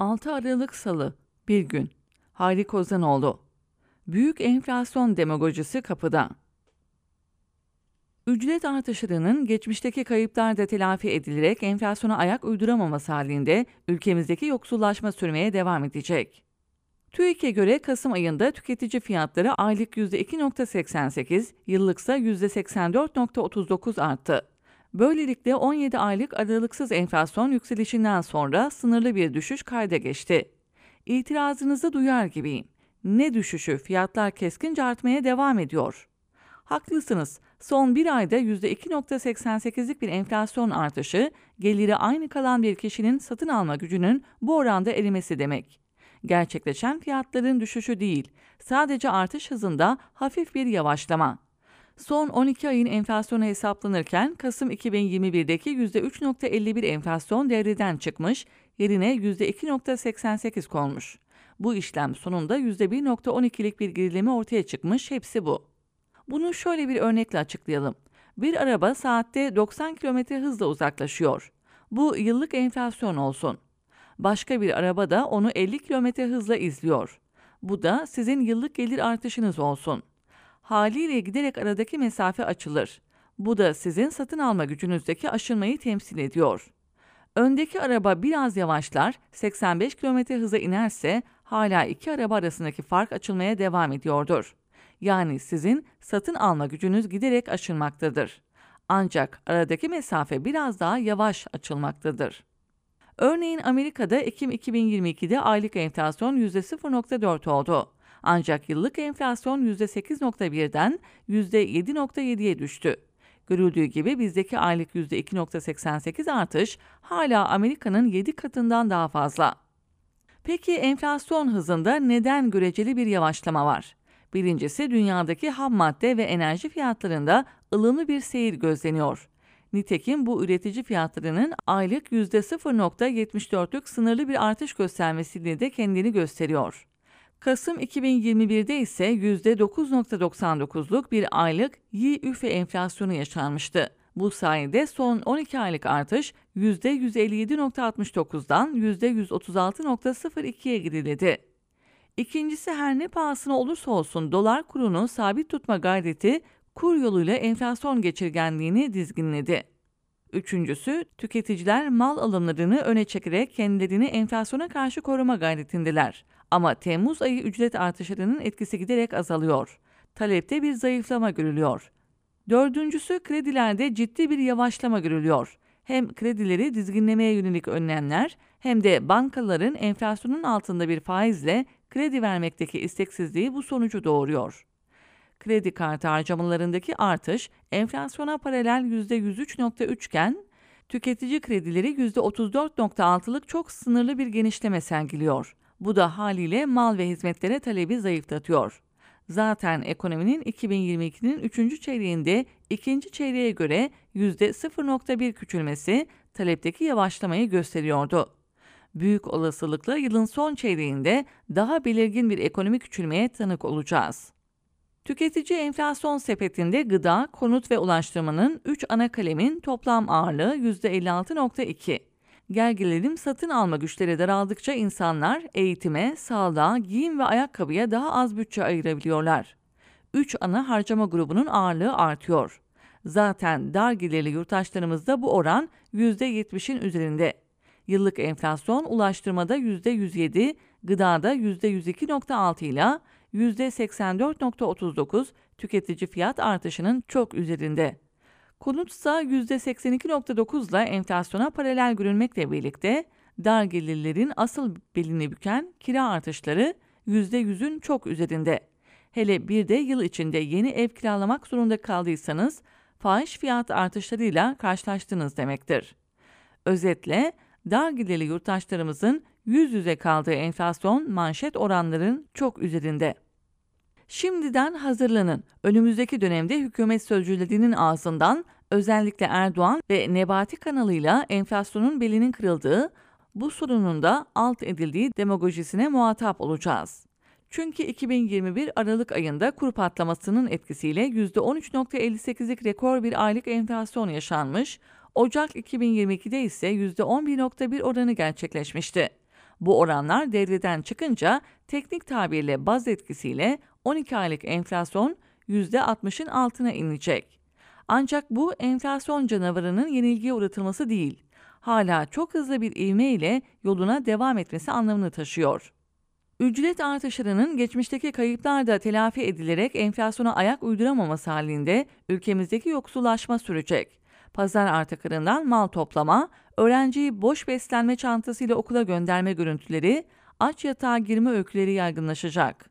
6 Aralık Salı, bir gün. Hayri Kozanoğlu. Büyük enflasyon demagojisi kapıda. Ücret artışlarının geçmişteki kayıplar da telafi edilerek enflasyona ayak uyduramaması halinde ülkemizdeki yoksullaşma sürmeye devam edecek. TÜİK'e göre Kasım ayında tüketici fiyatları aylık %2.88, yıllıksa %84.39 arttı. Böylelikle 17 aylık aralıksız enflasyon yükselişinden sonra sınırlı bir düşüş kayda geçti. İtirazınızı duyar gibiyim. Ne düşüşü fiyatlar keskince artmaya devam ediyor. Haklısınız. Son bir ayda %2.88'lik bir enflasyon artışı, geliri aynı kalan bir kişinin satın alma gücünün bu oranda erimesi demek. Gerçekleşen fiyatların düşüşü değil, sadece artış hızında hafif bir yavaşlama. Son 12 ayın enflasyonu hesaplanırken Kasım 2021'deki %3.51 enflasyon devreden çıkmış, yerine %2.88 konmuş. Bu işlem sonunda %1.12'lik bir gerileme ortaya çıkmış, hepsi bu. Bunu şöyle bir örnekle açıklayalım. Bir araba saatte 90 km hızla uzaklaşıyor. Bu yıllık enflasyon olsun. Başka bir araba da onu 50 km hızla izliyor. Bu da sizin yıllık gelir artışınız olsun. Haliyle giderek aradaki mesafe açılır. Bu da sizin satın alma gücünüzdeki aşınmayı temsil ediyor. Öndeki araba biraz yavaşlar, 85 km hıza inerse hala iki araba arasındaki fark açılmaya devam ediyordur. Yani sizin satın alma gücünüz giderek aşılmaktadır. Ancak aradaki mesafe biraz daha yavaş açılmaktadır. Örneğin Amerika'da Ekim 2022'de aylık enflasyon %0.4 oldu. Ancak yıllık enflasyon %8.1'den %7.7'ye düştü. Görüldüğü gibi bizdeki aylık %2.88 artış hala Amerika'nın 7 katından daha fazla. Peki enflasyon hızında neden göreceli bir yavaşlama var? Birincisi dünyadaki ham madde ve enerji fiyatlarında ılımlı bir seyir gözleniyor. Nitekim bu üretici fiyatlarının aylık %0.74'lük sınırlı bir artış göstermesiyle de kendini gösteriyor. Kasım 2021'de ise %9.99'luk bir aylık YÜFE enflasyonu yaşanmıştı. Bu sayede son 12 aylık artış %157.69'dan %136.02'ye geriledi. İkincisi her ne pahasına olursa olsun dolar kurunu sabit tutma gayreti kur yoluyla enflasyon geçirgenliğini dizginledi. Üçüncüsü, tüketiciler mal alımlarını öne çekerek kendilerini enflasyona karşı koruma gayretindeler. Ama Temmuz ayı ücret artışlarının etkisi giderek azalıyor. Talepte bir zayıflama görülüyor. Dördüncüsü, kredilerde ciddi bir yavaşlama görülüyor. Hem kredileri dizginlemeye yönelik önlemler hem de bankaların enflasyonun altında bir faizle kredi vermekteki isteksizliği bu sonucu doğuruyor. Kredi kartı harcamalarındaki artış enflasyona paralel %103.3 iken tüketici kredileri %34.6'lık çok sınırlı bir genişleme sergiliyor. Bu da haliyle mal ve hizmetlere talebi zayıflatıyor. Zaten ekonominin 2022'nin 3. çeyreğinde ikinci çeyreğe göre %0.1 küçülmesi talepteki yavaşlamayı gösteriyordu. Büyük olasılıkla yılın son çeyreğinde daha belirgin bir ekonomik küçülmeye tanık olacağız. Tüketici enflasyon sepetinde gıda, konut ve ulaştırmanın 3 ana kalemin toplam ağırlığı %56.2. Gel gelelim satın alma güçleri daraldıkça insanlar eğitime, sağlığa, giyim ve ayakkabıya daha az bütçe ayırabiliyorlar. 3 ana harcama grubunun ağırlığı artıyor. Zaten dar gelirli yurttaşlarımızda bu oran %70'in üzerinde. Yıllık enflasyon ulaştırmada %107, gıdada %102.6 ile %84.39 tüketici fiyat artışının çok üzerinde. Konut ise %82.9 ile enflasyona paralel görünmekle birlikte dar gelirlerin asıl belini büken kira artışları %100'ün çok üzerinde. Hele bir de yıl içinde yeni ev kiralamak zorunda kaldıysanız fahiş fiyat artışlarıyla karşılaştınız demektir. Özetle dar gelirli yurttaşlarımızın yüz yüze kaldığı enflasyon manşet oranların çok üzerinde. Şimdiden hazırlanın. Önümüzdeki dönemde hükümet sözcülerinin ağzından özellikle Erdoğan ve Nebati kanalıyla enflasyonun belinin kırıldığı, bu sorunun da alt edildiği demagojisine muhatap olacağız. Çünkü 2021 Aralık ayında kur patlamasının etkisiyle %13.58'lik rekor bir aylık enflasyon yaşanmış, Ocak 2022'de ise %11.1 oranı gerçekleşmişti. Bu oranlar devreden çıkınca teknik tabirle baz etkisiyle 12 aylık enflasyon %60'ın altına inecek. Ancak bu enflasyon canavarının yenilgiye uğratılması değil, hala çok hızlı bir ivme ile yoluna devam etmesi anlamını taşıyor. Ücret artışlarının geçmişteki kayıplar da telafi edilerek enflasyona ayak uyduramaması halinde ülkemizdeki yoksullaşma sürecek. Pazar artıklarından mal toplama, öğrenciyi boş beslenme çantasıyla okula gönderme görüntüleri, aç yatağa girme öyküleri yaygınlaşacak.